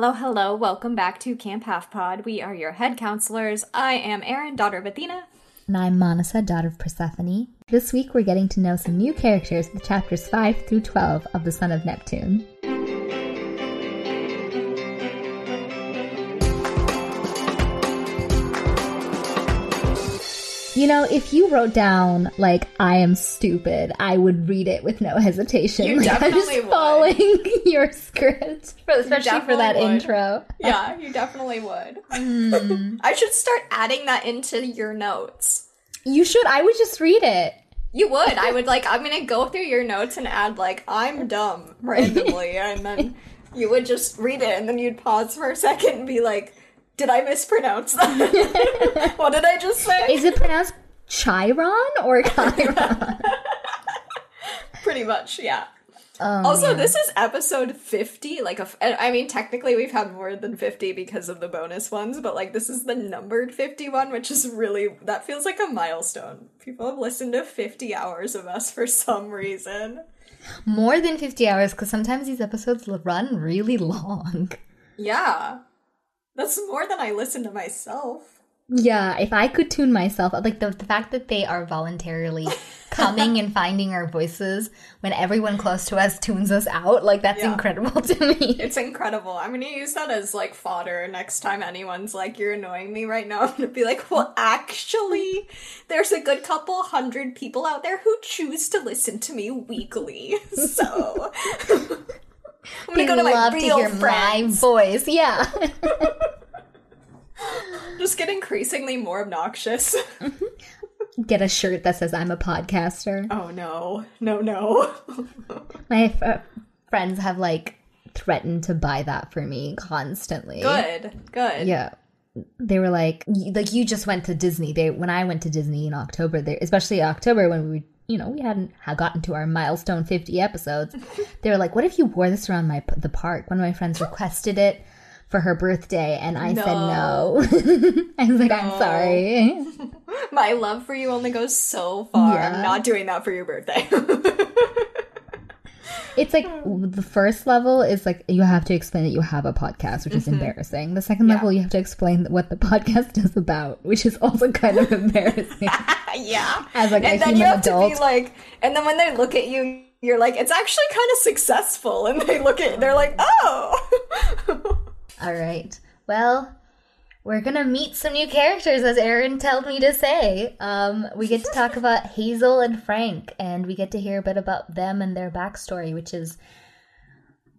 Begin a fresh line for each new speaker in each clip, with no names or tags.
Hello, hello. Welcome back to Camp Half Pod. We are your head counselors. I am Erin, daughter of Athena.
And I'm Manasa, daughter of Persephone. This week we're getting to know some new characters with chapters 5 through 12 of The Son of Neptune. You know, if you wrote down like "I am stupid," I would read it with no hesitation.
You
like, I'm just
would.
following your script, for, especially for that
would.
intro.
Yeah, you definitely would.
Hmm.
I should start adding that into your notes.
You should. I would just read it.
You would. I would like. I'm gonna go through your notes and add like I'm dumb randomly, and then you would just read it, and then you'd pause for a second and be like, "Did I mispronounce that? what did I just say?"
Is it pronounced Chiron or Chiron?
Pretty much, yeah.
Oh,
Also,
man.
this is episode 50. Like, a I mean, technically, we've had more than 50 because of the bonus ones, but like, this is the numbered 51, which is really, that feels like a milestone. People have listened to 50 hours of us for some reason.
more than 50 hours because sometimes these episodes run really long.
Yeah. That's more than I listen to myself.
Yeah, if I could tune myself, like the, the fact that they are voluntarily coming and finding our voices when everyone close to us tunes us out, like that's
Yeah.
incredible to me.
It's incredible. I'm gonna use that as like fodder next time anyone's like, you're annoying me right now. I'm gonna be like, well, actually, there's a good couple hundred people out there who choose to listen to me weekly. So I'm gonna
They
go to my
love to
real
hear
friends.
my voice. Yeah.
Just get increasingly more obnoxious. Mm-hmm.
Get a shirt that says I'm a podcaster.
oh no, no, no.
My f- uh, friends have like threatened to buy that for me constantly.
good, good.
Yeah. They were like, like you just went to Disney. They when I went to Disney in October, they especially October when we, you know, we hadn't had gotten to our milestone fifty episodes. they were like, "What if you wore this around my the park?" One of my friends requested it for her birthday, and I said no. I was like, "I'm sorry."
My love for you only goes so far.
Yeah.
I'm not doing that for your birthday.
It's like the first level is like you have to explain that you have a podcast, which is embarrassing. The second
Mm-hmm. Yeah.
level, you have to explain what the podcast is about, which is also kind of embarrassing.
yeah.
As like
and
a
then
human
you have
adult.
to be like, and then when they look at you, you're like, it's actually kind of successful. And they look at, they're like, oh.
All right. Well, we're gonna meet some new characters, as Erin told me to say. Um, we get to talk about Hazel and Frank, and we get to hear a bit about them and their backstory, which is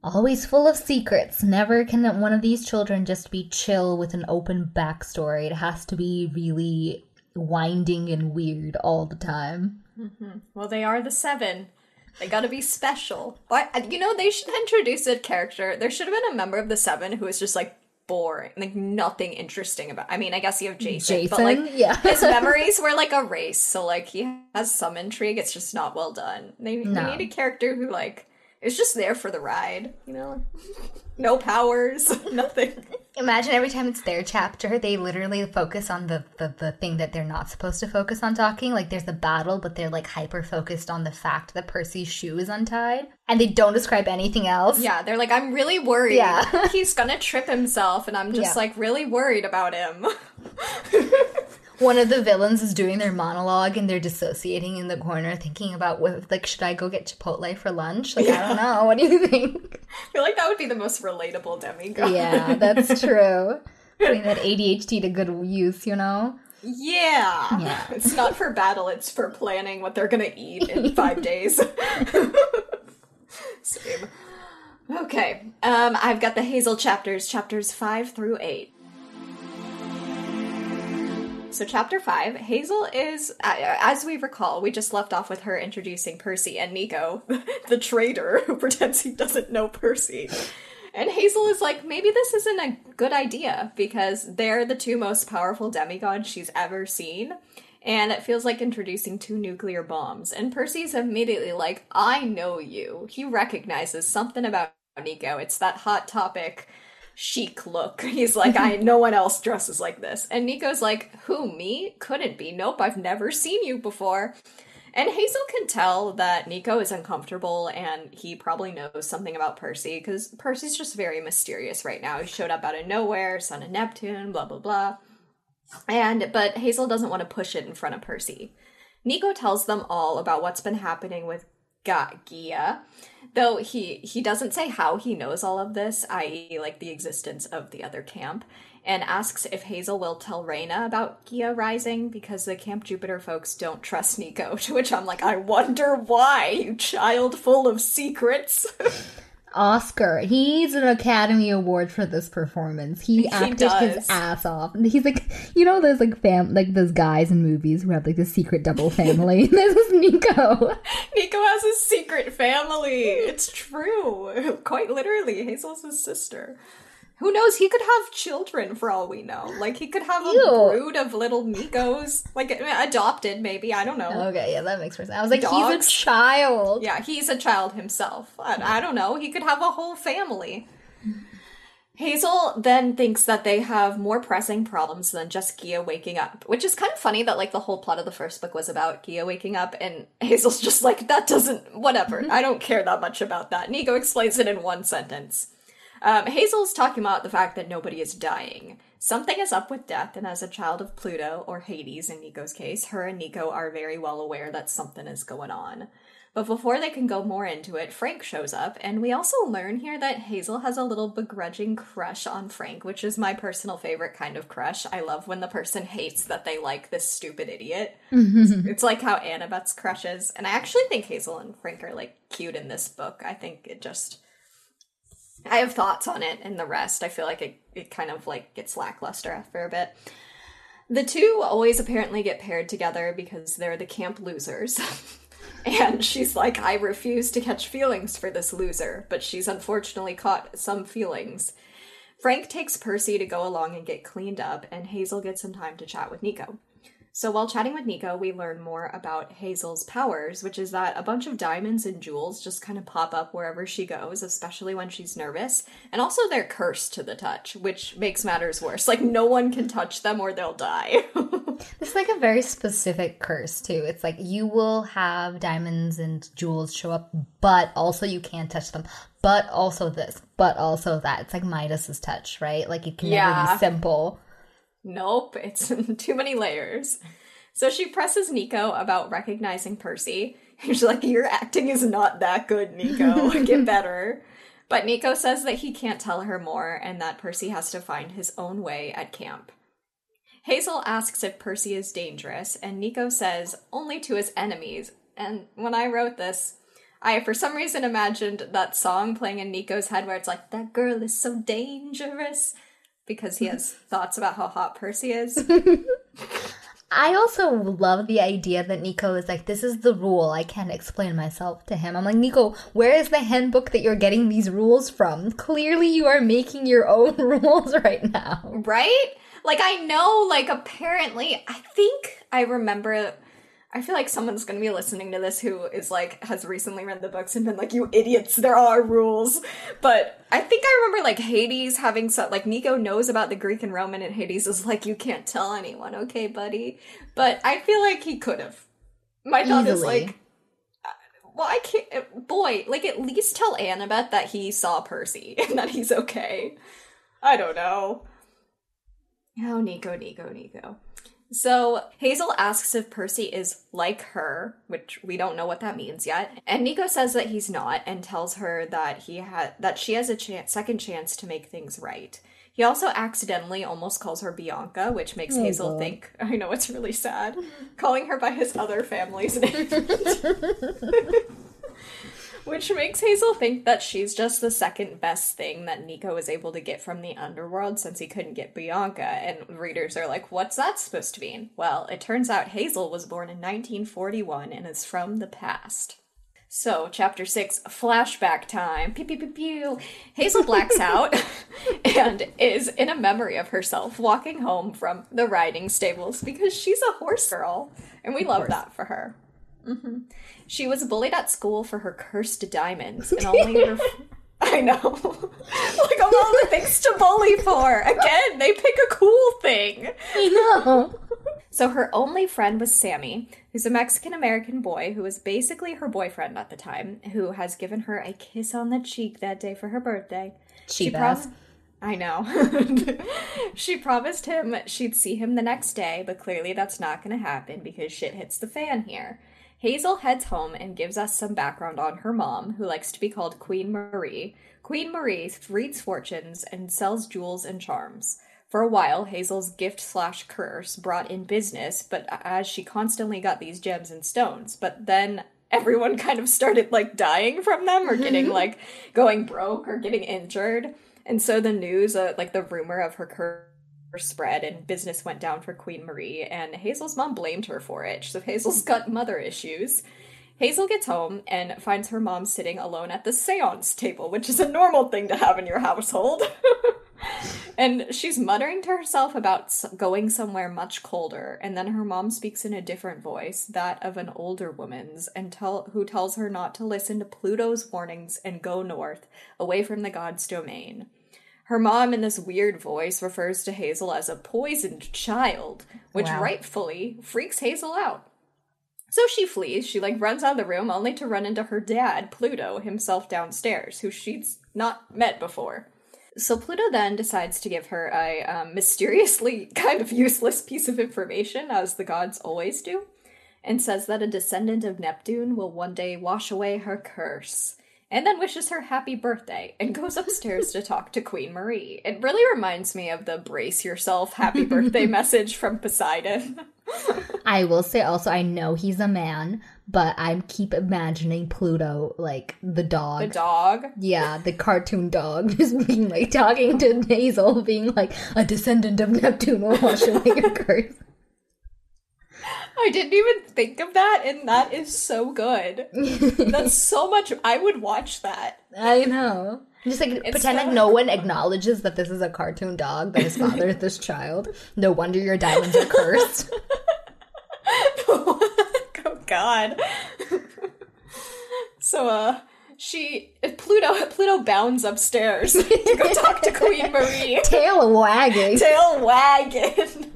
always full of secrets. Never can one of these children just be chill with an open backstory. It has to be really winding and weird all the time.
well, they are the seven. They gotta be special. But, you know, they should introduce a character. There should have been a member of the seven who was just like boring, like nothing interesting about. I mean, I guess you have Jason, but like
Yeah.
his memories were like a race, so like he has some intrigue. It's just not well done. They,
No.
they need a character who like is just there for the ride. You know, no powers, nothing.
Imagine every time it's their chapter, they literally focus on the, the, the thing that they're not supposed to focus on talking. Like there's a battle, but they're like hyper focused on the fact that Percy's shoe is untied. And they don't describe anything else.
Yeah, they're like, I'm really worried.
Yeah.
He's gonna trip himself, and I'm just
Yeah.
like really worried about him.
One of the villains is doing their monologue and they're dissociating in the corner thinking about what like should I go get Chipotle for lunch? Like I don't know. What do you think?
I feel like that would be the most relatable demigod.
yeah, that's true. Putting that ADHD to good use, you know?
Yeah.
Yeah.
It's not for battle, it's for planning what they're gonna eat in five days. Same. Okay. Um, I've got the Hazel chapters, chapters five through eight. So, chapter five, Hazel is, as we recall, we just left off with her introducing Percy and Nico, the traitor who pretends he doesn't know Percy. And Hazel is like, maybe this isn't a good idea because they're the two most powerful demigods she's ever seen. And it feels like introducing two nuclear bombs. And Percy's immediately like, I know you. He recognizes something about Nico. It's that hot topic chic look. He's like, I no one else dresses like this. And Nico's like, Who, me? Couldn't be. Nope, I've never seen you before. And Hazel can tell that Nico is uncomfortable and he probably knows something about Percy because Percy's just very mysterious right now. He showed up out of nowhere, son of Neptune, blah, blah, blah. And, but Hazel doesn't want to push it in front of Percy. Nico tells them all about what's been happening with Ga- Gaea, though he he doesn't say how he knows all of this, i.e., like the existence of the other camp, and asks if Hazel will tell Reyna about Gaea rising because the Camp Jupiter folks don't trust Nico. To which I'm like, I wonder why, you child full of secrets.
Oscar. He needs an Academy Award for this performance. He,
He
acted
does.
his ass off. He's like, you know, those like fam, like those guys in movies who have like the secret double family. this is Nico.
Nico has a secret family. It's true. Quite literally, Hazel's his sister. Who knows? He could have children for all we know. Like he could have a
Ew.
brood of little Nicos, like adopted, maybe. I don't know.
Okay, yeah, that makes more sense. I was like,
Dogs?
he's a child.
Yeah, he's a child himself. I, I don't know. He could have a whole family. Hazel then thinks that they have more pressing problems than just Gaea waking up, which is kind of funny that like the whole plot of the first book was about Gaea waking up, and Hazel's just like that doesn't whatever. Mm-hmm. I don't care that much about that. Nico explains it in one sentence. Um, Hazel's talking about the fact that nobody is dying. Something is up with death, and as a child of Pluto, or Hades in Nico's case, her and Nico are very well aware that something is going on. But before they can go more into it, Frank shows up, and we also learn here that Hazel has a little begrudging crush on Frank, which is my personal favorite kind of crush. I love when the person hates that they like this stupid idiot. it's like how Annabeth's crushes, and I actually think Hazel and Frank are like cute in this book. I think it just I have thoughts on it and the rest. I feel like it, it kind of like gets lackluster after a bit. The two always apparently get paired together because they're the camp losers. and she's like, I refuse to catch feelings for this loser, but she's unfortunately caught some feelings. Frank takes Percy to go along and get cleaned up, and Hazel gets some time to chat with Nico. So while chatting with Nico, we learn more about Hazel's powers, which is that a bunch of diamonds and jewels just kind of pop up wherever she goes, especially when she's nervous. And also they're cursed to the touch, which makes matters worse. Like no one can touch them or they'll die.
It's like a very specific curse too. It's like you will have diamonds and jewels show up, but also you can't touch them. But also this, but also that. It's like Midas's touch, right? Like it can never be simple.
Nope, it's too many layers. So she presses Nico about recognizing Percy. She's like, Your acting is not that good, Nico. Get better. But Nico says that he can't tell her more and that Percy has to find his own way at camp. Hazel asks if Percy is dangerous, and Nico says only to his enemies. And when I wrote this, I for some reason imagined that song playing in Nico's head where it's like, That girl is so dangerous because he has thoughts about how hot Percy is.
I also love the idea that Nico is like, this is the rule. I can't explain myself to him. I'm like, Nico, where is the handbook that you're getting these rules from? Clearly, you are making your own rules right now.
right? Like I know, like apparently, I think I remember. I feel like someone's gonna be listening to this who is like has recently read the books and been like, "You idiots! There are rules." But I think I remember like Hades having so like Nico knows about the Greek and Roman, and Hades is like, "You can't tell anyone, okay, buddy?" But I feel like he could have. My thought is like, uh, well, I can't. Uh, boy, like at least tell Annabeth that he saw Percy and that he's okay. I don't know. Oh, Nico, Nico, Nico. So Hazel asks if Percy is like her, which we don't know what that means yet. And Nico says that he's not, and tells her that he had that she has a chance, second chance to make things right. He also accidentally almost calls her Bianca, which makes
Oh,
Hazel
God.
think. I know it's really sad, calling her by his other family's name. Which makes Hazel think that she's just the second best thing that Nico was able to get from the underworld since he couldn't get Bianca. And readers are like, what's that supposed to mean? Well, it turns out Hazel was born in 1941 and is from the past. So, chapter six, flashback time. Pew, pew, pew, pew. Hazel blacks out and is in a memory of herself walking home from the riding stables because she's a horse girl. And we love that for her. Hmm She was bullied at school for her cursed diamonds and only her. I know. like, of all the things to bully for. Again, they pick a cool thing.
I know.
So her only friend was Sammy, who's a Mexican American boy who was basically her boyfriend at the time, who has given her a kiss on the cheek that day for her birthday.
She
prom- I know. she promised him she'd see him the next day, but clearly that's not going to happen because shit hits the fan here. Hazel heads home and gives us some background on her mom, who likes to be called Queen Marie. Queen Marie reads fortunes and sells jewels and charms. For a while, Hazel's gift slash curse brought in business, but as she constantly got these gems and stones, but then everyone kind of started like dying from them or getting like going broke or getting injured. And so the news, uh, like the rumor of her curse spread and business went down for Queen Marie, and Hazel's mom blamed her for it. So Hazel's got mother issues. Hazel gets home and finds her mom sitting alone at the seance table, which is a normal thing to have in your household. and she's muttering to herself about going somewhere much colder, and then her mom speaks in a different voice, that of an older woman's, and tell who tells her not to listen to Pluto's warnings and go north, away from the god's domain. Her mom, in this weird voice, refers to Hazel as a poisoned child, which wow. rightfully freaks Hazel out. So she flees. She like runs out of the room only to run into her dad, Pluto, himself downstairs, who she's not met before. So Pluto then decides to give her a um, mysteriously kind of useless piece of information, as the gods always do, and says that a descendant of Neptune will one day wash away her curse and then wishes her happy birthday and goes upstairs to talk to Queen Marie. It really reminds me of the brace yourself happy birthday message from Poseidon.
I will say also I know he's a man, but I keep imagining Pluto like the dog.
The dog?
Yeah, the cartoon dog just being like talking to Hazel, being like a descendant of Neptune will wash away your curse.
I didn't even think of that, and that is so good. That's so much. I would watch that.
I know. Just like it's pretend like no one acknowledges that this is a cartoon dog that is fathered this child. No wonder your diamonds are cursed.
oh God. so uh she Pluto Pluto bounds upstairs to go talk to Queen Marie.
Tail wagging.
Tail wagging.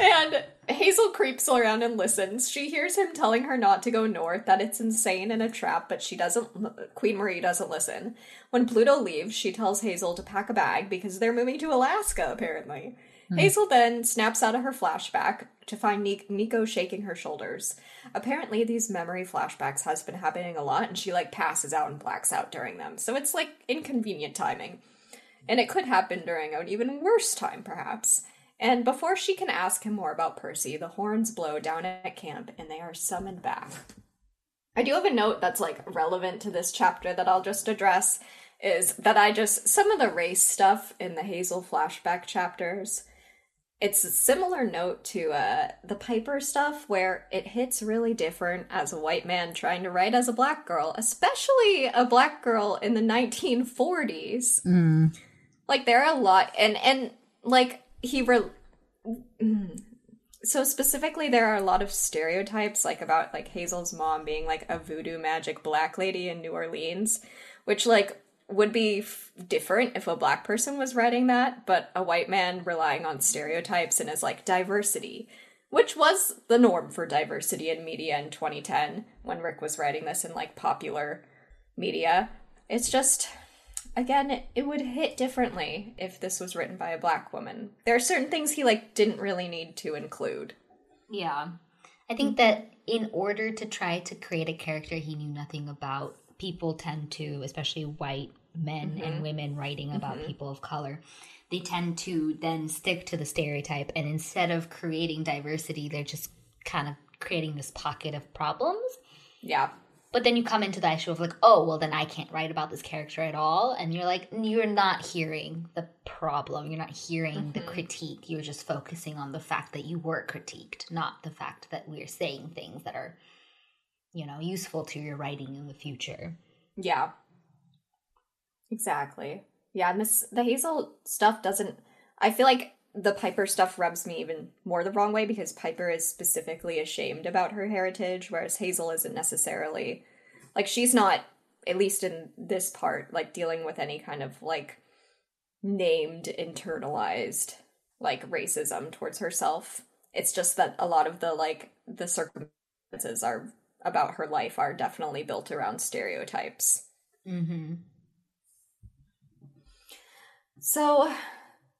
and Hazel creeps around and listens. She hears him telling her not to go north, that it's insane and a trap, but she doesn't. Queen Marie doesn't listen. When Pluto leaves, she tells Hazel to pack a bag because they're moving to Alaska, apparently. Hmm. Hazel then snaps out of her flashback to find Nico shaking her shoulders. Apparently, these memory flashbacks has been happening a lot, and she like passes out and blacks out during them. So it's like inconvenient timing. And it could happen during an even worse time, perhaps. And before she can ask him more about Percy, the horns blow down at camp and they are summoned back. I do have a note that's like relevant to this chapter that I'll just address is that I just some of the race stuff in the Hazel flashback chapters it's a similar note to uh, the Piper stuff where it hits really different as a white man trying to write as a black girl, especially a black girl in the 1940s. Mm. Like there are a lot and and like he re- so specifically there are a lot of stereotypes like about like Hazel's mom being like a voodoo magic black lady in New Orleans, which like would be f- different if a black person was writing that, but a white man relying on stereotypes and as like diversity, which was the norm for diversity in media in 2010 when Rick was writing this in like popular media. It's just again, it would hit differently if this was written by a black woman. There are certain things he like didn't really need to include.
Yeah. I think that in order to try to create a character he knew nothing about, people tend to, especially white men mm-hmm. and women writing about mm-hmm. people of color, they tend to then stick to the stereotype and instead of creating diversity, they're just kind of creating this pocket of problems.
Yeah.
But then you come into the issue of like, oh, well, then I can't write about this character at all. And you're like, you're not hearing the problem. You're not hearing mm-hmm. the critique. You're just focusing on the fact that you were critiqued, not the fact that we're saying things that are, you know, useful to your writing in the future.
Yeah. Exactly. Yeah, and this the Hazel stuff doesn't I feel like the Piper stuff rubs me even more the wrong way because Piper is specifically ashamed about her heritage, whereas Hazel isn't necessarily like she's not, at least in this part, like dealing with any kind of like named internalized like racism towards herself. It's just that a lot of the like the circumstances are about her life are definitely built around stereotypes.
Mm-hmm.
So,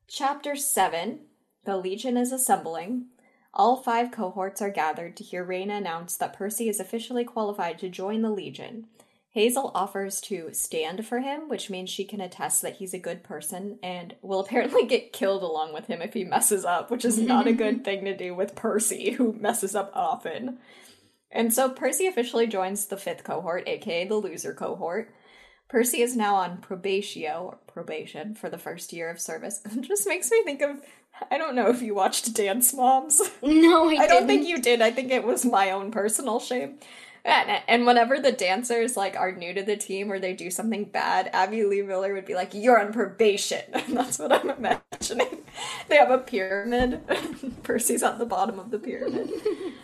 chapter 7 The Legion is assembling. All five cohorts are gathered to hear Reyna announce that Percy is officially qualified to join the Legion. Hazel offers to stand for him, which means she can attest that he's a good person and will apparently get killed along with him if he messes up, which is not a good thing to do with Percy, who messes up often. And so Percy officially joins the fifth cohort, aka the loser cohort. Percy is now on probatio or probation for the first year of service. It just makes me think of I don't know if you watched Dance Moms.
No, I,
I don't think you did. I think it was my own personal shame. And, and whenever the dancers like are new to the team or they do something bad, Abby Lee Miller would be like, "You're on probation." And that's what I'm imagining. They have a pyramid. Percy's at the bottom of the pyramid,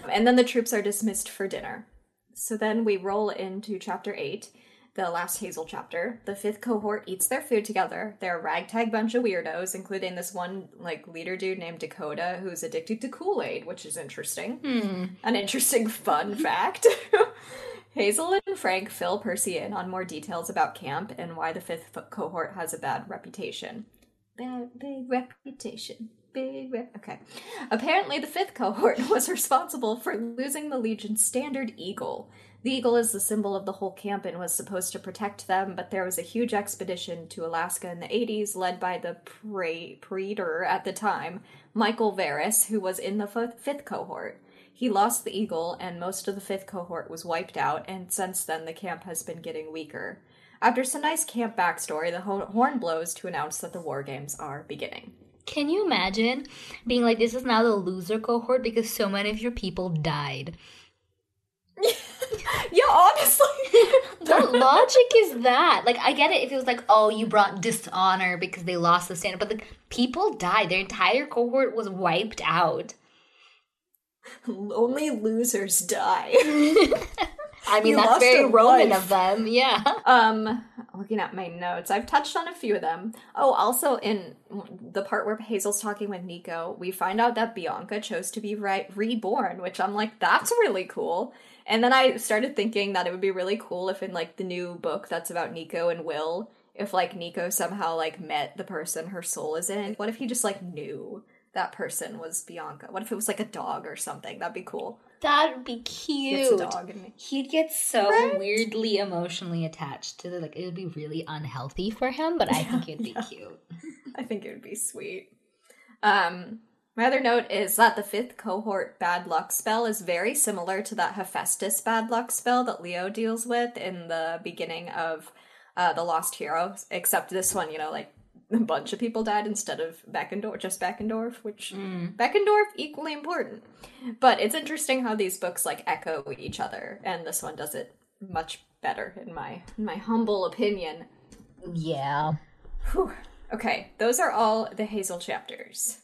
and then the troops are dismissed for dinner. So then we roll into chapter eight, the last Hazel chapter. The fifth cohort eats their food together. They're a ragtag bunch of weirdos, including this one like leader dude named Dakota who's addicted to Kool Aid, which is interesting. Hmm. An interesting fun fact. Hazel and Frank fill Percy in on more details about camp and why the fifth cohort has a bad reputation. Bad, big reputation. Big rep. Okay. Apparently, the fifth cohort was responsible for losing the Legion's standard eagle. The eagle is the symbol of the whole camp and was supposed to protect them, but there was a huge expedition to Alaska in the 80s led by the pre- praetor at the time, Michael Varus, who was in the f- fifth cohort. He lost the eagle, and most of the fifth cohort was wiped out, and since then the camp has been getting weaker. After some nice camp backstory, the ho- horn blows to announce that the war games are beginning.
Can you imagine being like, this is now the loser cohort because so many of your people died?
Yeah, honestly.
What logic is that? Like, I get it if it was like, oh, you brought dishonor because they lost the standard, but the people died. Their entire cohort was wiped out.
Only losers die.
I mean,
You
that's
lost
very
a
Roman
life.
of them. Yeah.
Um, looking at my notes, I've touched on a few of them. Oh, also in the part where Hazel's talking with Nico, we find out that Bianca chose to be re- reborn, which I'm like, that's really cool. And then I started thinking that it would be really cool if in like the new book that's about Nico and Will, if like Nico somehow like met the person her soul is in. What if he just like knew that person was Bianca? What if it was like a dog or something? That'd be cool.
That would be
It's
cute.
a dog and
He'd get so
Right?
weirdly emotionally attached to the like it would be really unhealthy for him, but I think it'd be cute.
I think it would be sweet. Um, my other note is that the fifth cohort bad luck spell is very similar to that Hephaestus bad luck spell that Leo deals with in the beginning of uh, The Lost Hero, except this one, you know, like a bunch of people died instead of Beckendorf, just Beckendorf, which Beckendorf equally important. But it's interesting how these books like echo each other, and this one does it much better in my in my humble opinion.
Yeah.
Whew. Okay, those are all the Hazel chapters.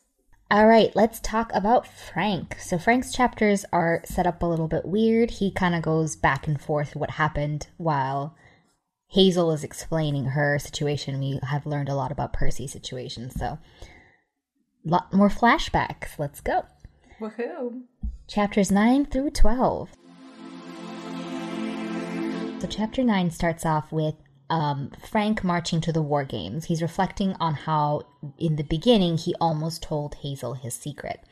All right, let's talk about Frank. So Frank's chapters are set up a little bit weird. He kind of goes back and forth what happened while Hazel is explaining her situation. We have learned a lot about Percy's situation, so a lot more flashbacks. Let's go.
Woohoo!
Chapters 9 through 12. So, chapter 9 starts off with um, Frank marching to the war games. He's reflecting on how, in the beginning, he almost told Hazel his secret.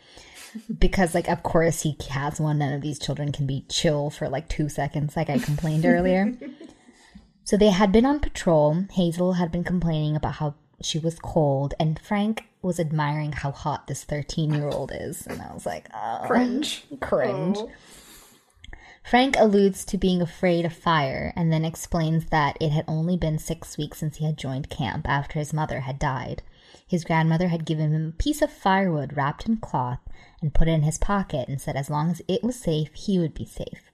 Because, like, of course, he has one. None of these children can be chill for like two seconds, like I complained earlier. So they had been on patrol. Hazel had been complaining about how she was cold, and Frank was admiring how hot this 13 year old is. And I was like, oh,
Cringe.
cringe.
Oh.
Frank alludes to being afraid of fire and then explains that it had only been six weeks since he had joined camp after his mother had died. His grandmother had given him a piece of firewood wrapped in cloth and put it in his pocket and said as long as it was safe, he would be safe.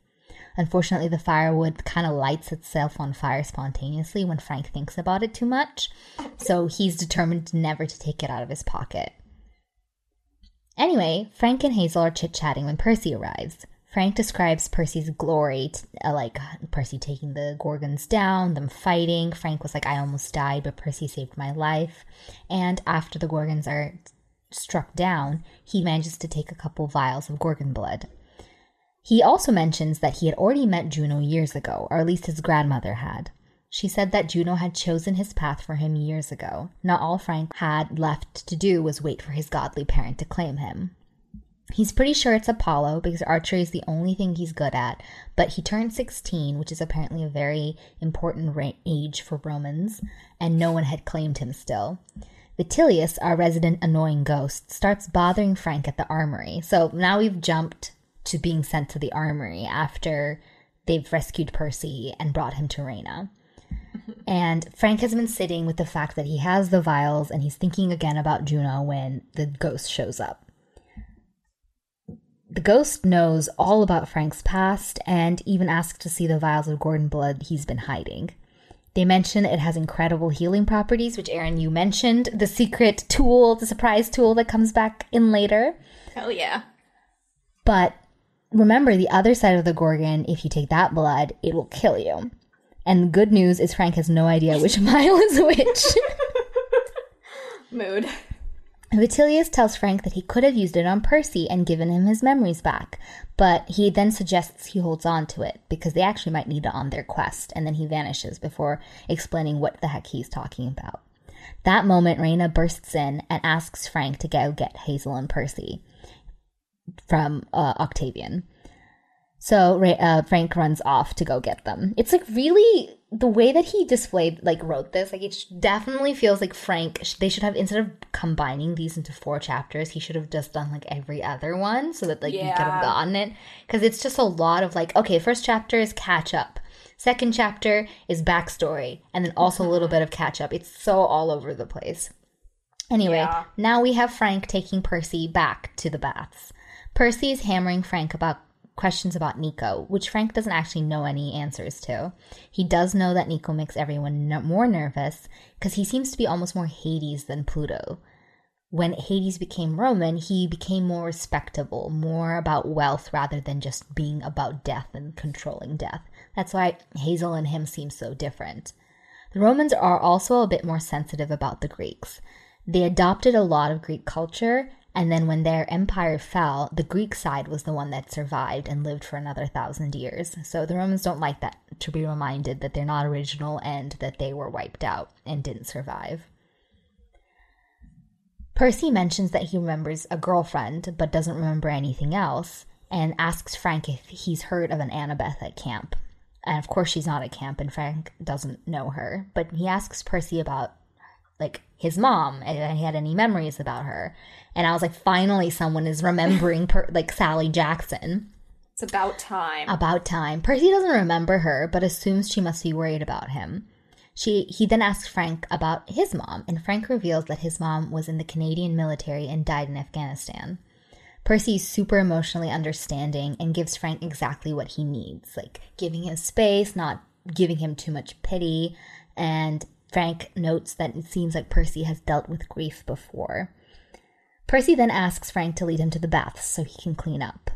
Unfortunately, the firewood kind of lights itself on fire spontaneously when Frank thinks about it too much, so he's determined never to take it out of his pocket. Anyway, Frank and Hazel are chit chatting when Percy arrives. Frank describes Percy's glory, uh, like Percy taking the Gorgons down, them fighting. Frank was like, I almost died, but Percy saved my life. And after the Gorgons are struck down, he manages to take a couple vials of Gorgon blood. He also mentions that he had already met Juno years ago, or at least his grandmother had. She said that Juno had chosen his path for him years ago. Not all Frank had left to do was wait for his godly parent to claim him. He's pretty sure it's Apollo because archery is the only thing he's good at, but he turned 16, which is apparently a very important ra- age for Romans, and no one had claimed him still. Vitellius, our resident annoying ghost, starts bothering Frank at the armory. So now we've jumped to being sent to the armory after they've rescued Percy and brought him to Reyna. And Frank has been sitting with the fact that he has the vials and he's thinking again about Juno when the ghost shows up. The ghost knows all about Frank's past and even asks to see the vials of Gorgon blood he's been hiding. They mention it has incredible healing properties, which Erin, you mentioned the secret tool, the surprise tool that comes back in later.
Hell yeah.
But remember, the other side of the Gorgon, if you take that blood, it will kill you. And the good news is Frank has no idea which vial is which.
Mood.
Vitellius tells Frank that he could have used it on Percy and given him his memories back, but he then suggests he holds on to it because they actually might need it on their quest, and then he vanishes before explaining what the heck he's talking about. That moment, Reyna bursts in and asks Frank to go get Hazel and Percy from uh, Octavian. So uh, Frank runs off to go get them. It's like really the way that he displayed, like wrote this, like it definitely feels like Frank. They should have instead of combining these into four chapters, he should have just done like every other one so that like yeah. you could have gotten it. Because it's just a lot of like, okay, first chapter is catch up, second chapter is backstory, and then also a little mm-hmm. bit of catch up. It's so all over the place. Anyway, yeah. now we have Frank taking Percy back to the baths. Percy is hammering Frank about questions about Nico, which Frank doesn't actually know any answers to. He does know that Nico makes everyone more nervous because he seems to be almost more Hades than Pluto. When Hades became Roman, he became more respectable, more about wealth rather than just being about death and controlling death. That's why Hazel and him seem so different. The Romans are also a bit more sensitive about the Greeks. They adopted a lot of Greek culture and then when their empire fell, the Greek side was the one that survived and lived for another thousand years. So the Romans don't like that to be reminded that they're not original and that they were wiped out and didn't survive. Percy mentions that he remembers a girlfriend but doesn't remember anything else and asks Frank if he's heard of an Annabeth at camp. And of course, she's not at camp, and Frank doesn't know her. But he asks Percy about like his mom and he had any memories about her. And I was like, finally, someone is remembering per- like Sally Jackson.
It's about time.
About time. Percy doesn't remember her, but assumes she must be worried about him. She he then asks Frank about his mom, and Frank reveals that his mom was in the Canadian military and died in Afghanistan. Percy is super emotionally understanding and gives Frank exactly what he needs, like giving him space, not giving him too much pity, and Frank notes that it seems like Percy has dealt with grief before. Percy then asks Frank to lead him to the baths so he can clean up.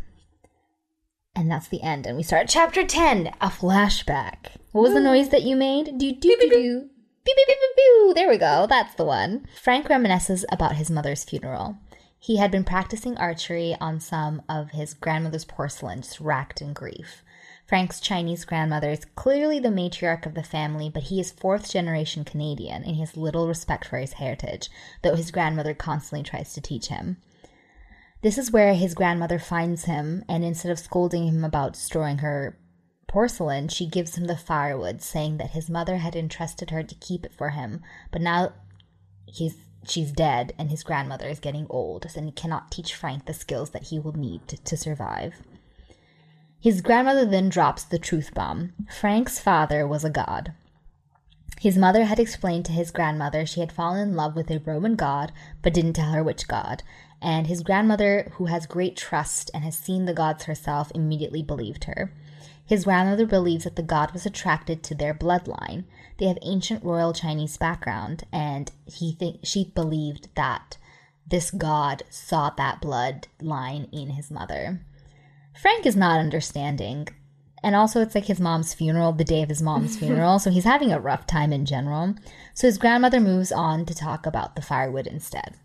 And that's the end. And we start chapter 10, a flashback. What was the noise that you made? Do do do do. Beep, beep, beep, beep, There we go. That's the one. Frank reminisces about his mother's funeral. He had been practicing archery on some of his grandmother's porcelain, just racked in grief. Frank's Chinese grandmother is clearly the matriarch of the family, but he is fourth generation Canadian and he has little respect for his heritage, though his grandmother constantly tries to teach him. This is where his grandmother finds him, and instead of scolding him about destroying her porcelain, she gives him the firewood, saying that his mother had entrusted her to keep it for him, but now he's she's dead and his grandmother is getting old, and cannot teach Frank the skills that he will need to survive. His grandmother then drops the truth bomb. Frank's father was a god. His mother had explained to his grandmother she had fallen in love with a Roman god, but didn't tell her which god. And his grandmother, who has great trust and has seen the gods herself, immediately believed her. His grandmother believes that the god was attracted to their bloodline. They have ancient royal Chinese background, and he think she believed that this god saw that bloodline in his mother. Frank is not understanding. And also, it's like his mom's funeral, the day of his mom's funeral. So he's having a rough time in general. So his grandmother moves on to talk about the firewood instead.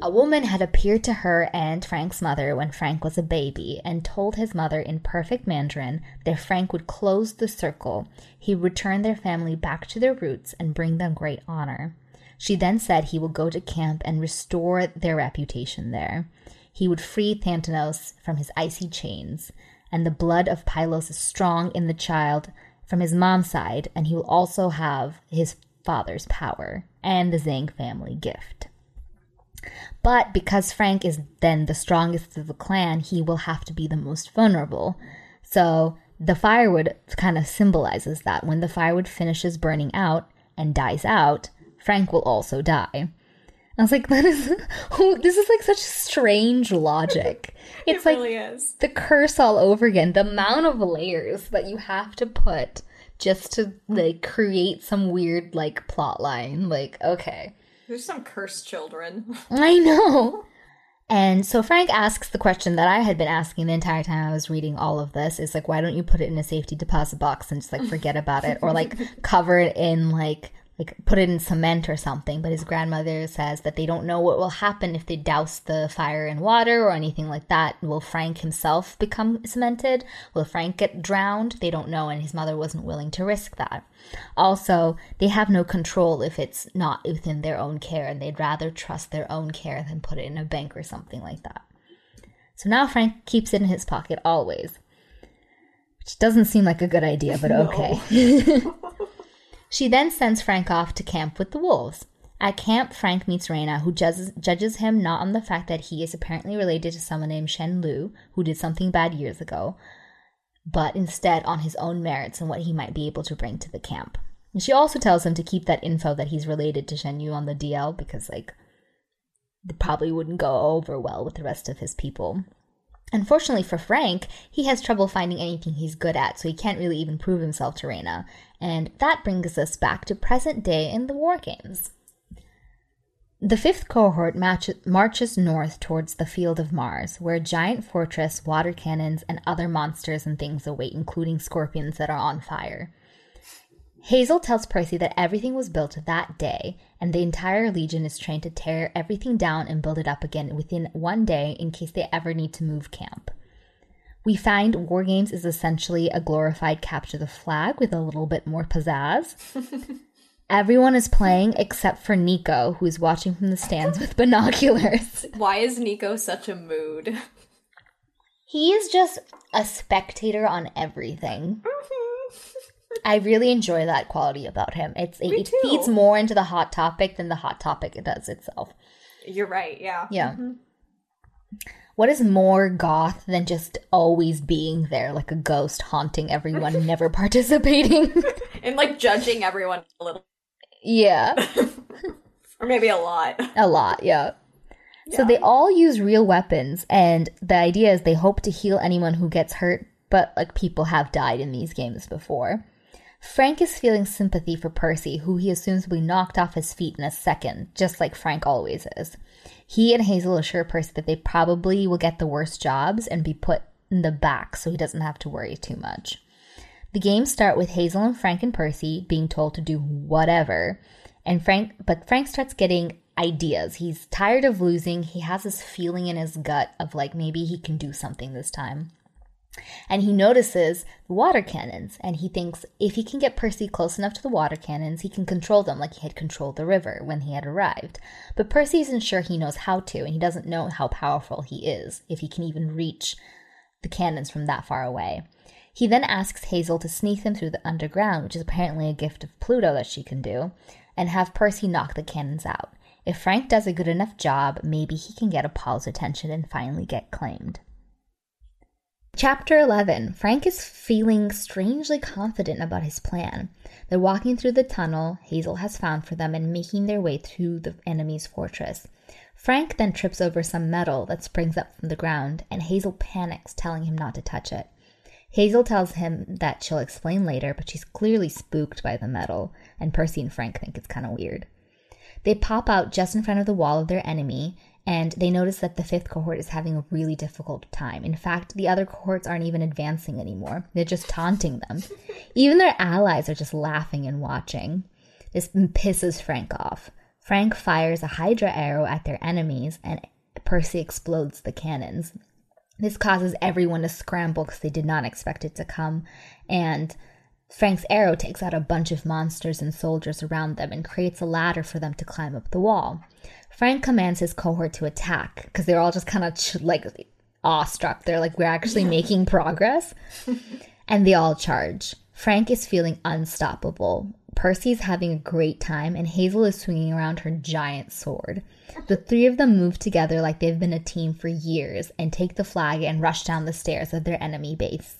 A woman had appeared to her and Frank's mother when Frank was a baby and told his mother in perfect Mandarin that Frank would close the circle, he would return their family back to their roots and bring them great honor. She then said he will go to camp and restore their reputation there. He would free Thanatos from his icy chains, and the blood of Pylos is strong in the child from his mom's side, and he will also have his father's power and the Zhang family gift. But because Frank is then the strongest of the clan, he will have to be the most vulnerable. So the firewood kind of symbolizes that when the firewood finishes burning out and dies out, Frank will also die. I was like, that is, oh, this is like such strange logic. It's
it
like
is.
the curse all over again. The amount of layers that you have to put just to like create some weird like plot line. Like, okay.
There's some cursed children.
I know. And so Frank asks the question that I had been asking the entire time I was reading all of this is like, why don't you put it in a safety deposit box and just like forget about it or like cover it in like like put it in cement or something. But his grandmother says that they don't know what will happen if they douse the fire in water or anything like that. Will Frank himself become cemented? Will Frank get drowned? They don't know, and his mother wasn't willing to risk that. Also, they have no control if it's not within their own care, and they'd rather trust their own care than put it in a bank or something like that. So now Frank keeps it in his pocket always. Which doesn't seem like a good idea, but okay. She then sends Frank off to camp with the wolves. At camp, Frank meets Reyna, who judges, judges him not on the fact that he is apparently related to someone named Shen Lun, who did something bad years ago, but instead on his own merits and what he might be able to bring to the camp. And she also tells him to keep that info that he's related to Shen Lun on the DL because, like, it probably wouldn't go over well with the rest of his people. Unfortunately for Frank, he has trouble finding anything he's good at, so he can't really even prove himself to Reyna. And that brings us back to present day in the war games. The fifth cohort marches north towards the field of Mars, where giant fortress, water cannons, and other monsters and things await, including scorpions that are on fire. Hazel tells Percy that everything was built that day, and the entire Legion is trained to tear everything down and build it up again within one day in case they ever need to move camp. We find War Games is essentially a glorified capture the flag with a little bit more pizzazz. Everyone is playing except for Nico, who is watching from the stands with binoculars.
Why is Nico such a mood?
He is just a spectator on everything. Mm-hmm. I really enjoy that quality about him. It's
Me
it feeds more into the hot topic than the hot topic it does itself.
You're right, yeah.
Yeah. Mm-hmm. What is more goth than just always being there like a ghost haunting everyone, never participating?
And like judging everyone a little.
yeah.
Or maybe a lot.
A lot, yeah. So they all use real weapons, and the idea is they hope to heal anyone who gets hurt, but like people have died in these games before. Frank is feeling sympathy for Percy, who he assumes will be knocked off his feet in a second, just like Frank always is. He and Hazel assure Percy that they probably will get the worst jobs and be put in the back so he doesn't have to worry too much. The games start with Hazel and Frank and Percy being told to do whatever. And Frank but Frank starts getting ideas. He's tired of losing. He has this feeling in his gut of like maybe he can do something this time. And he notices the water cannons and he thinks if he can get Percy close enough to the water cannons, he can control them like he had controlled the river when he had arrived. But Percy isn't sure he knows how to and he doesn't know how powerful he is, if he can even reach the cannons from that far away. He then asks Hazel to sneak them through the underground, which is apparently a gift of Pluto that she can do, and have Percy knock the cannons out. If Frank does a good enough job, maybe he can get Apollo's attention and finally get claimed. Chapter 11 Frank is feeling strangely confident about his plan. They're walking through the tunnel Hazel has found for them and making their way through the enemy's fortress. Frank then trips over some metal that springs up from the ground, and Hazel panics, telling him not to touch it. Hazel tells him that she'll explain later, but she's clearly spooked by the metal, and Percy and Frank think it's kind of weird. They pop out just in front of the wall of their enemy, and they notice that the fifth cohort is having a really difficult time. In fact, the other cohorts aren't even advancing anymore, they're just taunting them. Even their allies are just laughing and watching. This pisses Frank off. Frank fires a Hydra arrow at their enemies, and Percy explodes the cannons. This causes everyone to scramble because they did not expect it to come, and Frank's arrow takes out a bunch of monsters and soldiers around them and creates a ladder for them to climb up the wall. Frank commands his cohort to attack because they're all just kind of ch- like awestruck. They're like, we're actually making progress. and they all charge. Frank is feeling unstoppable. Percy's having a great time, and Hazel is swinging around her giant sword. The three of them move together like they've been a team for years and take the flag and rush down the stairs of their enemy base.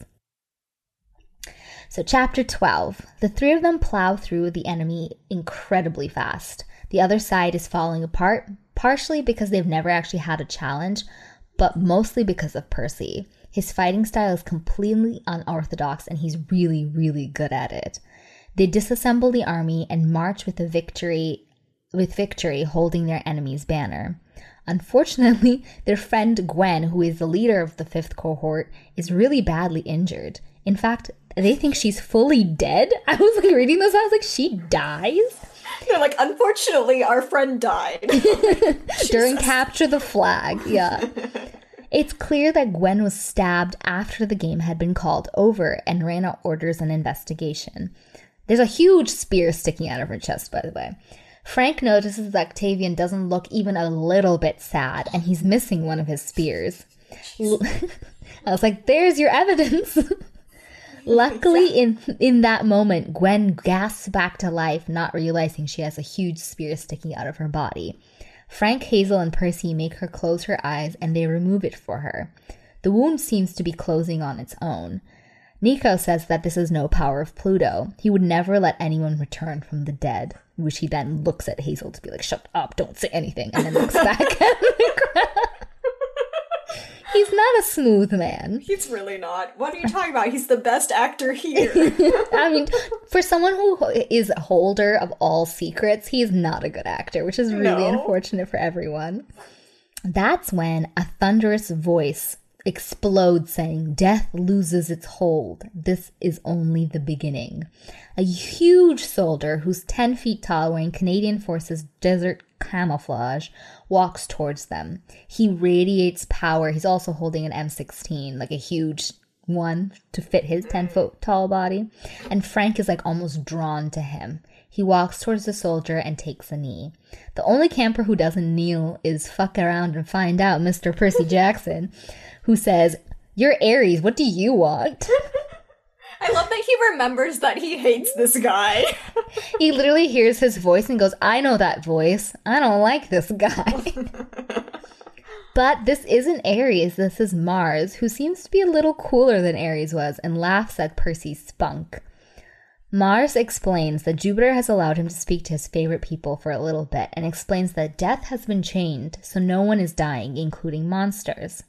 So, chapter 12. The three of them plow through the enemy incredibly fast. The other side is falling apart, partially because they've never actually had a challenge, but mostly because of Percy. His fighting style is completely unorthodox and he's really, really good at it. They disassemble the army and march with a victory with victory holding their enemy's banner. Unfortunately, their friend Gwen, who is the leader of the fifth cohort, is really badly injured. In fact, they think she's fully dead. I was like reading this, I was like, she dies?
They're like, unfortunately, our friend died.
During capture the flag, yeah. It's clear that Gwen was stabbed after the game had been called over and Reyna orders an investigation. There's a huge spear sticking out of her chest, by the way. Frank notices that Octavian doesn't look even a little bit sad, and he's missing one of his spears. I was like, there's your evidence. Luckily, in in that moment, Gwen gasps back to life, not realizing she has a huge spear sticking out of her body. Frank, Hazel, and Percy make her close her eyes, and they remove it for her. The wound seems to be closing on its own. Nico says that this is no power of Pluto. He would never let anyone return from the dead, which he then looks at Hazel to be like, "Shut up! Don't say anything," and then looks back at the. He's not a smooth man.
He's really not. What are you talking about? He's the best actor here.
I mean, for someone who is a holder of all secrets, he's not a good actor, which is really
No.
unfortunate for everyone. That's when a thunderous voice explodes saying, Death loses its hold. This is only the beginning. A huge soldier who's 10 feet tall, wearing Canadian Forces desert camouflage, walks towards them. He radiates power. He's also holding an M16, like a huge one to fit his 10 foot tall body. And Frank is like almost drawn to him. He walks towards the soldier and takes a knee. The only camper who doesn't kneel is fuck around and find out Mr. Percy Jackson, who says, You're Ares, what do you want?
I love that he remembers that he hates this guy.
He literally hears his voice and goes, I know that voice. I don't like this guy. but this isn't Ares, this is Mars, who seems to be a little cooler than Ares was and laughs at Percy's spunk. Mars explains that Jupiter has allowed him to speak to his favorite people for a little bit and explains that death has been chained, so no one is dying, including monsters.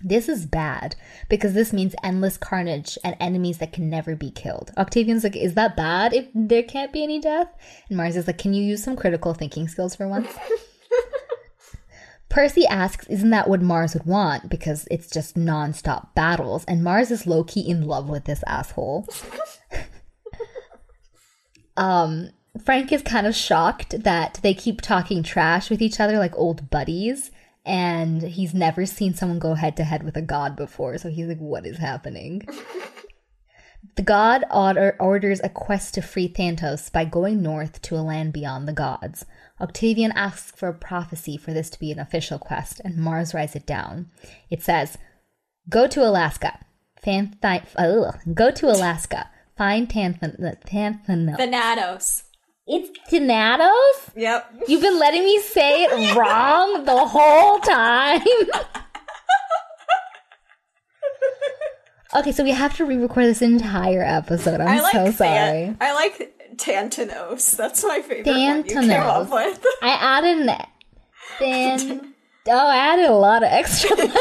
This is bad because this means endless carnage and enemies that can never be killed. Octavian's like, Is that bad if there can't be any death? And Mars is like, Can you use some critical thinking skills for once? Percy asks, Isn't that what Mars would want? Because it's just non stop battles. And Mars is low key in love with this asshole. um, Frank is kind of shocked that they keep talking trash with each other like old buddies. And he's never seen someone go head to head with a god before. So he's like, What is happening? The god order- orders a quest to free Thantos by going north to a land beyond the gods. Octavian asks for a prophecy for this to be an official quest, and Mars writes it down. It says, Go to Alaska. Fan- thi- ugh. Go to Alaska. Find Tanthan-.
Thanatos.
It's Thanatos?
Yep.
You've been letting me say it wrong the whole time. okay, so we have to re-record this entire episode. I'm
I like
so
Than-
sorry.
I like Tantanos. That's my favorite one you came
Tantanos.
up with.
I added an then oh, I added a lot of extra letters.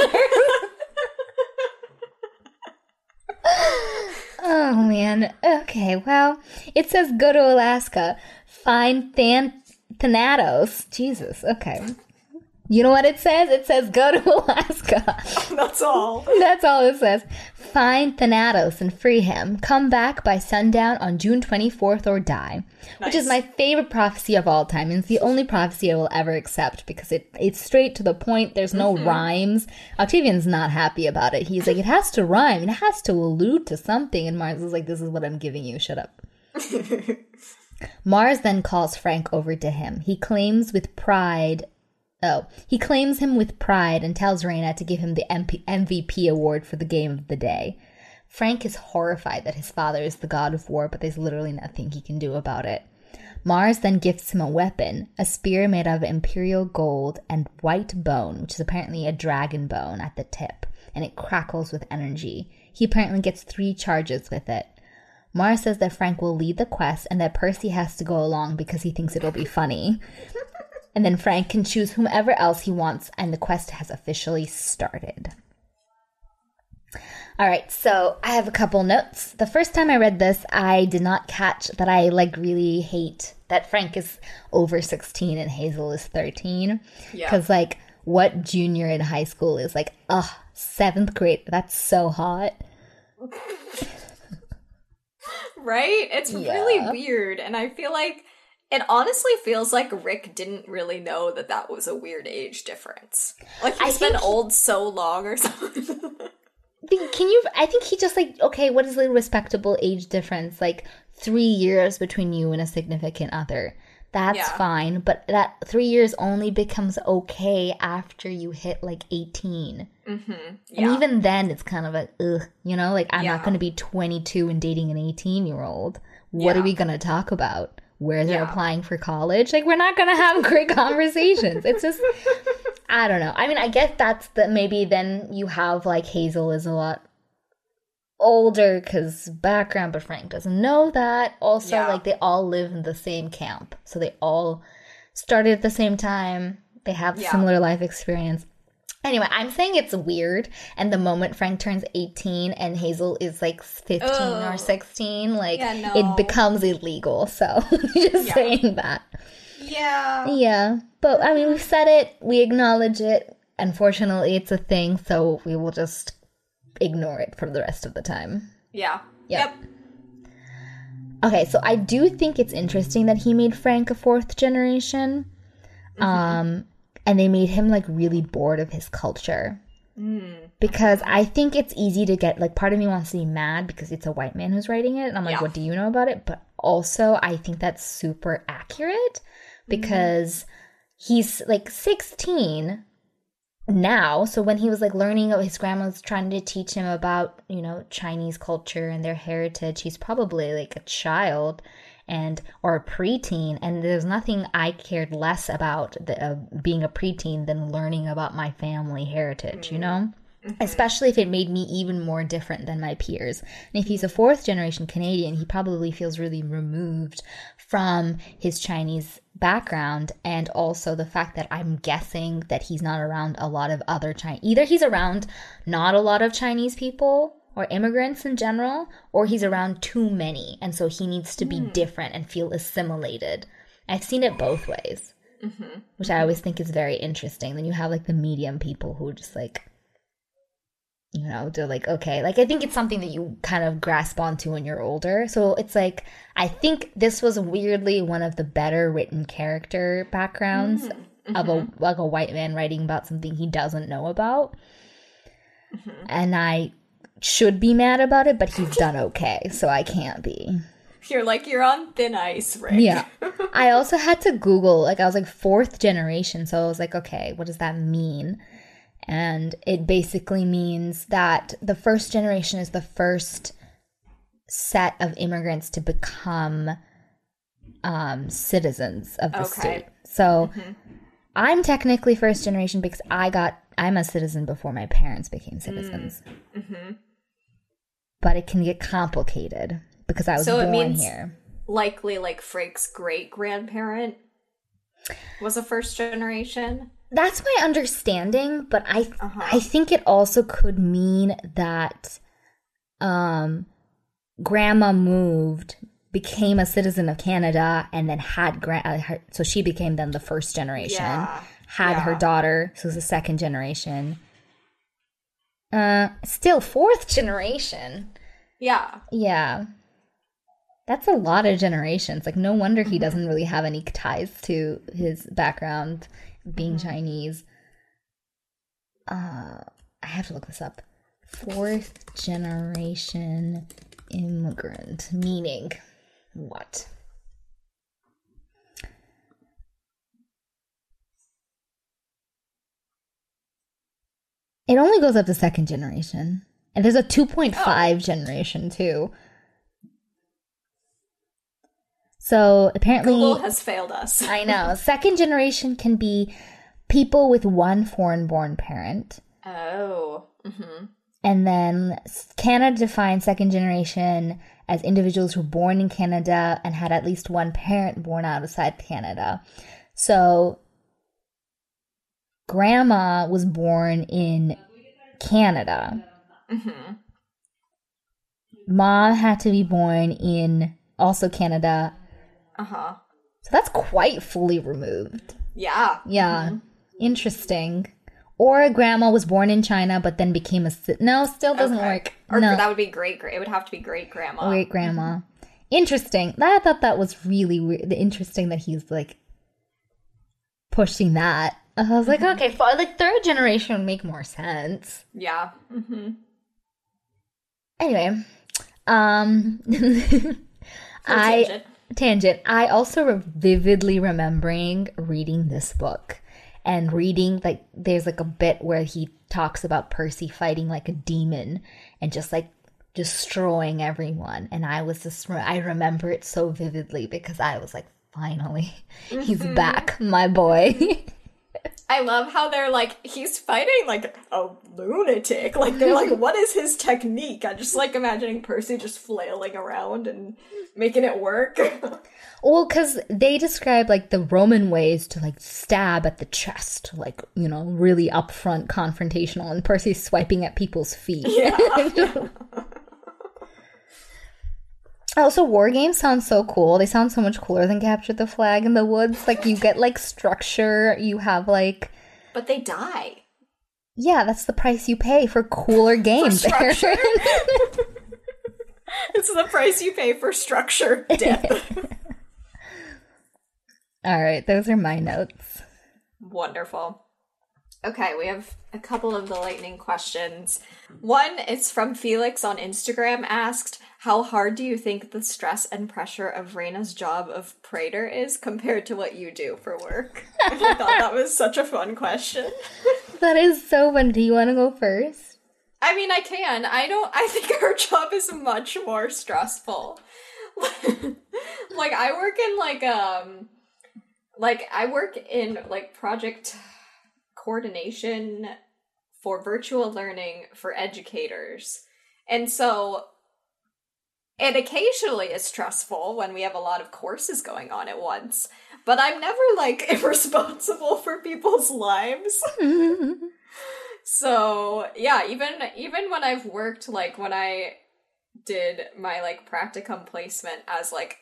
oh man. Okay, well, it says go to Alaska, find Than Thanatos. Jesus. Okay. You know what it says? It says go to Alaska.
That's all.
That's all it says. Find Thanatos and free him. Come back by sundown on June 24th or die. Which is my favorite prophecy of all time. And it's the only prophecy I will ever accept because it, it's straight to the point. There's no mm-hmm. rhymes. Octavian's not happy about it. He's like, it has to rhyme. It has to allude to something. And Mars is like, this is what I'm giving you. Shut up. Mars then calls Frank over to him. He claims with pride. Oh, he claims him with pride and tells Reyna to give him the MP- MVP award for the game of the day. Frank is horrified that his father is the god of war, but there's literally nothing he can do about it. Mars then gifts him a weapon, a spear made of imperial gold and white bone, which is apparently a dragon bone at the tip, and it crackles with energy. He apparently gets three charges with it. Mars says that Frank will lead the quest and that Percy has to go along because he thinks it'll be funny. and then Frank can choose whomever else he wants, and the quest has officially started. All right, so I have a couple notes. The first time I read this, I did not catch that I like really hate that Frank is over 16 and Hazel is 13.
Yeah.
Because, like, what junior in high school is like, ugh, seventh grade, that's so hot.
Right? It's
Yeah.
really weird. And I feel like it honestly feels like Rick didn't really know that that was a weird age difference. Like
I
he's been
he-
old so long or something.
Can you? I think he just like okay. What is the respectable age difference? Like three years between you and a significant other. That's
Yeah.
fine, but that three years only becomes okay after you hit like eighteen,
mm-hmm.
and even then, it's kind of a ugh. You know, like I'm
Yeah.
not going to be twenty two and dating an eighteen year old. What are we going to talk about? Where they're
Yeah.
applying for college? Like we're not going to have great conversations. It's just. I don't know. I mean, I guess that's the maybe then you have like Hazel is a lot older because background, but Frank doesn't know that. Also,
Yeah.
like they all live in the same camp, so they all started at the same time. They have
Yeah.
similar life experience. Anyway, I'm saying it's weird, and the moment Frank turns 18 and Hazel is like 15 or 16, like
Yeah, no.
it becomes illegal. So just
Yeah.
saying that.
yeah.
Yeah, but I mean, we've said it, we acknowledge it. Unfortunately, it's a thing, so we will just ignore it for the rest of the time.
Yeah.
Yep. Okay, so I do think it's interesting that he made Frank a fourth generation. Um, and they made him like really bored of his culture. Mm. Because I think it's easy to get like part of me wants to be mad because it's a white man who's writing it, and I'm like,
Yeah.
what do you know about it? But also, I think that's super accurate mm-hmm. because he's like 16 now. So when he was like learning, his grandma was trying to teach him about you know Chinese culture and their heritage. He's probably like a child and or a preteen and there's nothing i cared less about the, uh, being a preteen than learning about my family heritage you know? Especially if it made me even more different than my peers. And if he's a fourth generation canadian he probably feels really removed from his chinese background and also the fact that i'm guessing that he's not around a lot of other chinese either he's around not a lot of chinese people or immigrants in general, or he's around too many, and so he needs to be hmm. different and feel assimilated. I've seen it both ways, mm-hmm. which I always think is very interesting. Then you have like the medium people who are just like, you know, they're like, okay, like I think it's something that you kind of grasp onto when you're older. So it's like, I think this was weirdly one of the better written character backgrounds mm-hmm. of a mm-hmm. like a white man writing about something he doesn't know about. And I should be mad about it, but he's done okay, so I can't be.
You're like you're on thin ice, right?
Yeah. I also had to Google, like, I was like fourth generation, so I was like, okay, what does that mean? And it basically means that the first generation is the first set of immigrants to become um, citizens of the
Okay.
state. So I'm technically first generation because I got, I'm a citizen before my parents became citizens. But it can get complicated because I was
So it
born
means-
here.
Likely like Frank's great grandparent was a first generation.
That's my understanding, but I
Uh-huh.
I think it also could mean that um grandma moved became a citizen of Canada and then had grand. Uh, her, so she became then the first generation.
Yeah.
Had her daughter, so it was the second generation. Uh, still fourth generation.
Yeah.
Yeah. That's a lot of generations. Like, no wonder he doesn't really have any ties to his background being Chinese. Uh, I have to look this up. Fourth generation immigrant, meaning what? It only goes up to second generation. And there's a 2.5 generation too. So apparently,
Google has failed us.
I know. Second generation can be people with one foreign born parent.
Oh. hmm
And then Canada defines second generation as individuals who were born in Canada and had at least one parent born outside Canada. So grandma was born in Canada.
hmm
Mom had to be born in also Canada.
Uh huh.
So that's quite fully removed.
Yeah.
Yeah. Interesting. Or grandma was born in China but then became a ci- no, still doesn't
Okay.
work.
Or
no,
that would be great. It would have to be great grandma.
great grandma. Interesting. That I thought that was really weird. Interesting that he's like pushing that. I was like, okay, fi- like third generation would make more sense.
Yeah. hmm
Anyway, um, I
tangent.
tangent. I also re- vividly remembering reading this book and reading like there's like a bit where he talks about Percy fighting like a demon and just like destroying everyone and I was just I remember it so vividly because I was like finally he's back my boy
I love how they're like he's fighting like a lunatic. Like they're like, what is his technique? I just like imagining Percy just flailing around and making it work.
Well, because they describe like the Roman ways to like stab at the chest, like, you know, really upfront confrontational, and Percy's swiping at people's feet. also, war games sound so cool. They sound so much cooler than Capture the Flag in the Woods. Like, you get like structure, you have like,
but they die.
yeah, that's the price you pay for cooler games.
structure. It's the price you pay for structure. Death.
All right, those are my notes.
Wonderful. Okay, we have a couple of the lightning questions. One is from Felix on Instagram asked, How hard do you think the stress and pressure of Reyna's job of praetor is compared to what you do for work? I thought that was such a fun question.
That is so fun. Do you want to go first?
I mean, I can. I don't. I think her job is much more stressful. like I work in like um, like I work in like project coordination for virtual learning for educators, and so it occasionally is stressful when we have a lot of courses going on at once. But I'm never like irresponsible for people's lives. So yeah, even even when I've worked like when I did my like practicum placement as like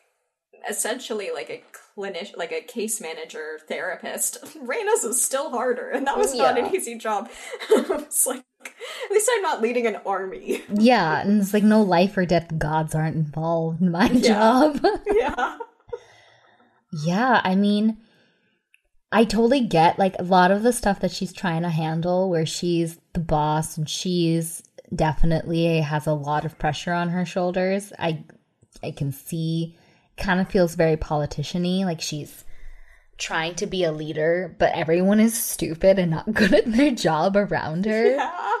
essentially like a clinic like a case manager therapist, Reyna's was still harder, and that was not an easy job. it's like at least I'm not leading an army.
Yeah, and it's like no life or death gods aren't involved in my
Yeah.
job.
yeah.
yeah, I mean, I totally get like a lot of the stuff that she's trying to handle where she's the boss and she's definitely eh, has a lot of pressure on her shoulders. I I can see kind of feels very politician-y, like she's trying to be a leader, but everyone is stupid and not good at their job around her.
Yeah.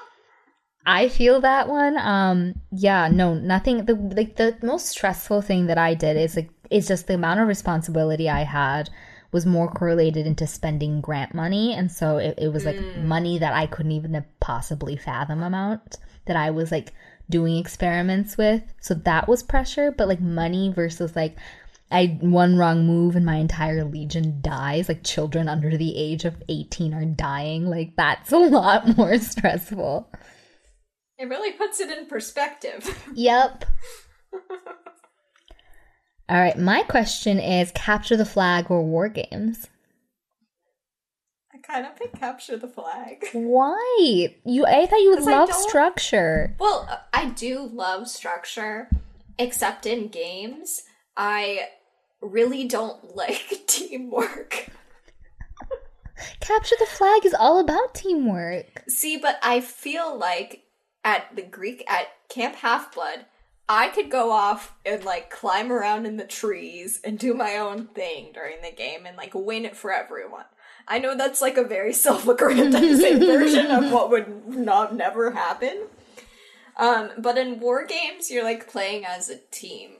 I feel that one. Um, yeah, no, nothing. The like the most stressful thing that I did is like is just the amount of responsibility I had was more correlated into spending grant money, and so it, it was like money that I couldn't even possibly fathom amount that I was like doing experiments with. So that was pressure, but like money versus like. I one wrong move and my entire legion dies. Like children under the age of 18 are dying. Like that's a lot more stressful.
It really puts it in perspective.
Yep. All right, my question is capture the flag or war games?
I kind of pick capture the flag.
Why? You I thought you would love structure.
Well, I do love structure, except in games. I really don't like teamwork.
Capture the flag is all about teamwork.
See, but I feel like at the Greek at Camp Half Blood, I could go off and like climb around in the trees and do my own thing during the game and like win it for everyone. I know that's like a very self-aggrandizing version of what would not never happen. Um, but in war games, you're like playing as a team.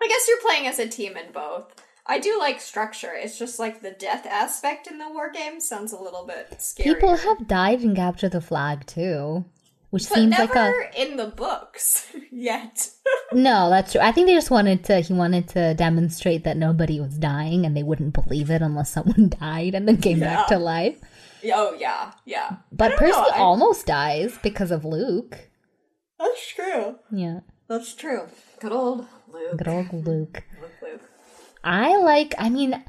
I guess you're playing as a team in both. I do like structure. It's just like the death aspect in the war game sounds a little bit scary.
People have died in capture the flag too, which
But
seems like a
never in the books yet.
No, that's true. I think they just wanted to he wanted to demonstrate that nobody was dying and they wouldn't believe it unless someone died and then came back to life.
oh yeah, yeah.
But Percy
know, I-
almost dies because of Luke.
That's true.
Yeah.
That's true. Good old Luke.
Good old Luke.
Luke, Luke.
I like I mean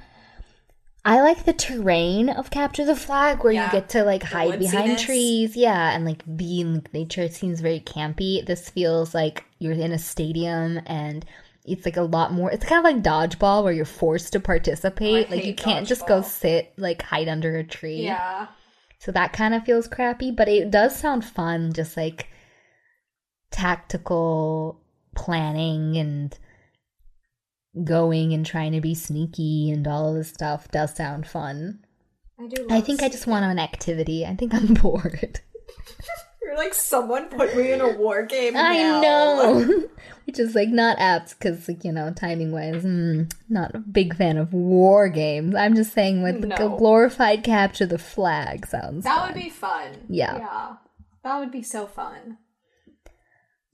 I like the terrain of capture the flag where
Yeah.
you get to like hide behind trees, yeah, and like be in like, nature. It seems very campy. This feels like you're in a stadium and it's like a lot more it's kind of like dodgeball where you're forced to participate.
I
like you can't just go sit like hide under a tree.
Yeah.
So that kind of feels crappy, but it does sound fun, just like tactical planning and going and trying to be sneaky and all of this stuff does sound fun.
I do.
I think I just want an activity. I think I'm bored.
You're like someone put me in a war game.
I
now.
know. Which is like not apt because, like, you know, timing wise, mm, not a big fan of war games. I'm just saying, like, the glorified capture the flag sounds
That
fun.
would be fun.
Yeah.
Yeah. That would be so fun.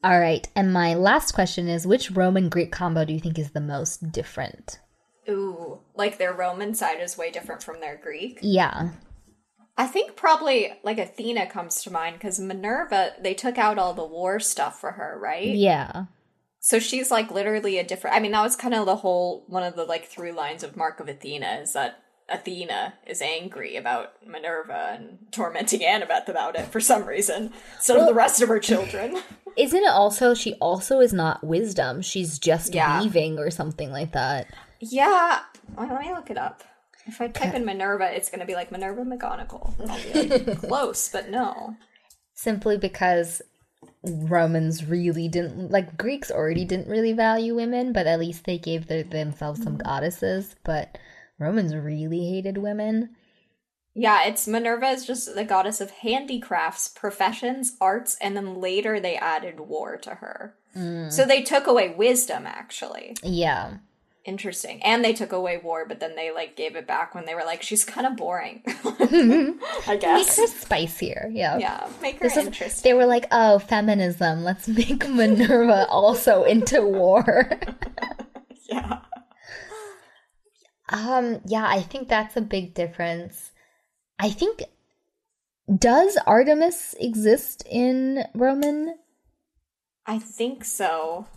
All right, and my last question is which Roman Greek combo do you think is the most different?
Ooh, like their Roman side is way different from their Greek.
Yeah.
I think probably like Athena comes to mind because Minerva, they took out all the war stuff for her, right?
Yeah.
So she's like literally a different. I mean, that was kind of the whole one of the like through lines of Mark of Athena is that Athena is angry about Minerva and tormenting Annabeth about it for some reason. So do the rest of her children.
Isn't it also she also is not wisdom. She's just
Yeah.
weaving or something like that.
yeah, let me look it up. If I type in Minerva, it's going to be like Minerva McGonagall. I'll be like, close, but no.
Simply because Romans really didn't like Greeks already didn't really value women, but at least they gave their, themselves some mm-hmm. goddesses, but Romans really hated women.
Yeah, it's Minerva is just the goddess of handicrafts, professions, arts, and then later they added war to her. So they took away wisdom, actually.
Yeah.
Interesting. And they took away war, but then they like gave it back when they were like, she's kind of boring. I guess.
Make her spicier. Yeah.
Yeah, make her
This is-
interesting.
they were like, oh, feminism. Let's make Minerva also into war.
Yeah.
um, yeah, I think that's a big difference. I think does Artemis exist in Roman?
I think so.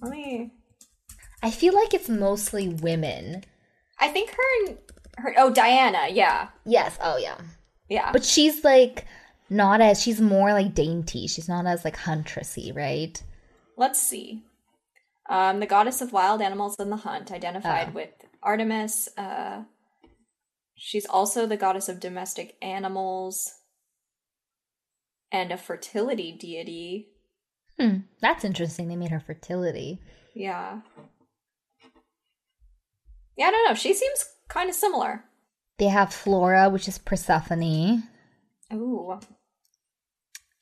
Let me.
I feel like it's mostly women.
I think her and her. Oh, Diana. Yeah.
Yes. Oh, yeah.
Yeah.
But she's like not as she's more like dainty. She's not as like huntressy, right?
Let's see. Um, the goddess of wild animals and the hunt, identified
Oh.
with Artemis. Uh, she's also the goddess of domestic animals and a fertility deity.
Hmm. That's interesting. They made her fertility.
Yeah. Yeah, I don't know. She seems kind of similar.
They have Flora, which is Persephone.
Ooh.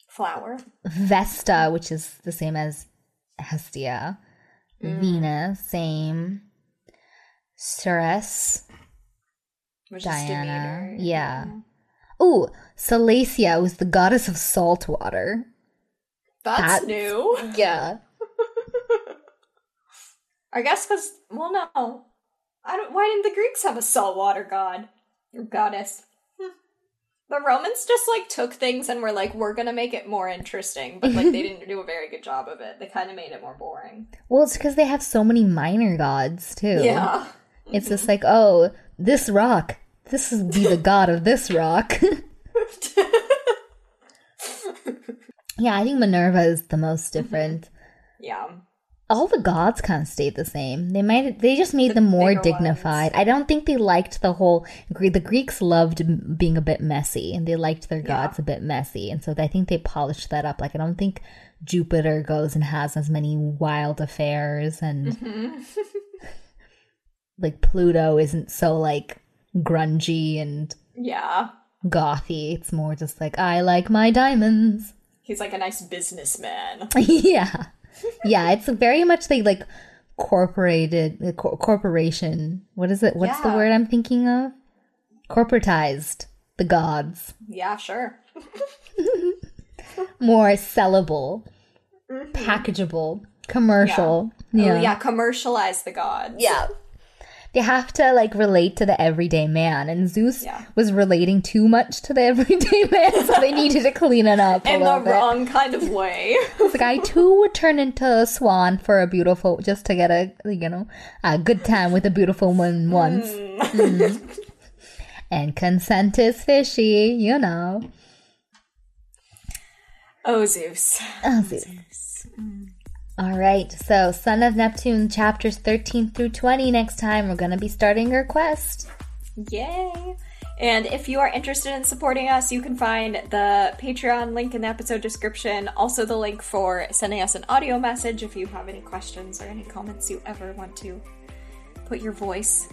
Flower.
Vesta, which is the same as Hestia. Venus, same. Ceres.
Which
Diana, yeah. Ooh, Salacia was the goddess of salt water.
That's,
That's-
new.
Yeah.
I guess because, well, no. I don't. Why didn't the Greeks have a saltwater god or goddess? Hmm. The Romans just like took things and were like, we're gonna make it more interesting, but like they didn't do a very good job of it. They kind of made it more boring.
Well, it's because they have so many minor gods too.
Yeah.
It's just mm-hmm. like, oh, this rock. This is be the god of this rock. yeah, I think Minerva is the most different.
Yeah.
All the gods kind of stayed the same. They might they just made
The
them more dignified. I don't think they liked the whole the Greeks loved being a bit messy and they liked their
Yeah.
gods a bit messy. And so I think they polished that up. Like I don't think Jupiter goes and has as many wild affairs and
Mhm.
like Pluto isn't so like grungy and
yeah.
gothy. It's more just like I like my diamonds.
He's like a nice businessman.
yeah, yeah. It's very much like like corporated uh, cor- corporation. What is it? What's the word I'm thinking of? Corporatized. The gods
Yeah, sure.
more sellable, packageable, commercial.
Mm-hmm. Yeah.
Yeah.
Oh, yeah, commercialize the gods.
Yeah. They have to like relate to the everyday man, and Zeus
Yeah.
was relating too much to the everyday man, so they needed to clean it up a
In the
bit.
wrong kind of way.
The guy too would turn into a swan for a beautiful, just to get a you know a good time with a beautiful woman once. Mm. And consent is fishy, you know.
oh, Zeus.
Oh, Zeus. All right, so Son of Neptune chapters 13 through 20 next time. We're going to be starting our quest.
Yay! And if you are interested in supporting us, you can find the Patreon link in the episode description. Also, the link for sending us an audio message if you have any questions or any comments you ever want to put your voice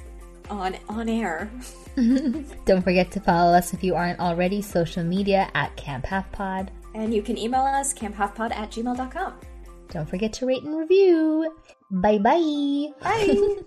on on air.
Don't forget to follow us if you aren't already, social media at Camp Half Pod.
And you can email us camphalfpod at gmail.com.
Don't forget to rate and review. Bye bye.
Bye!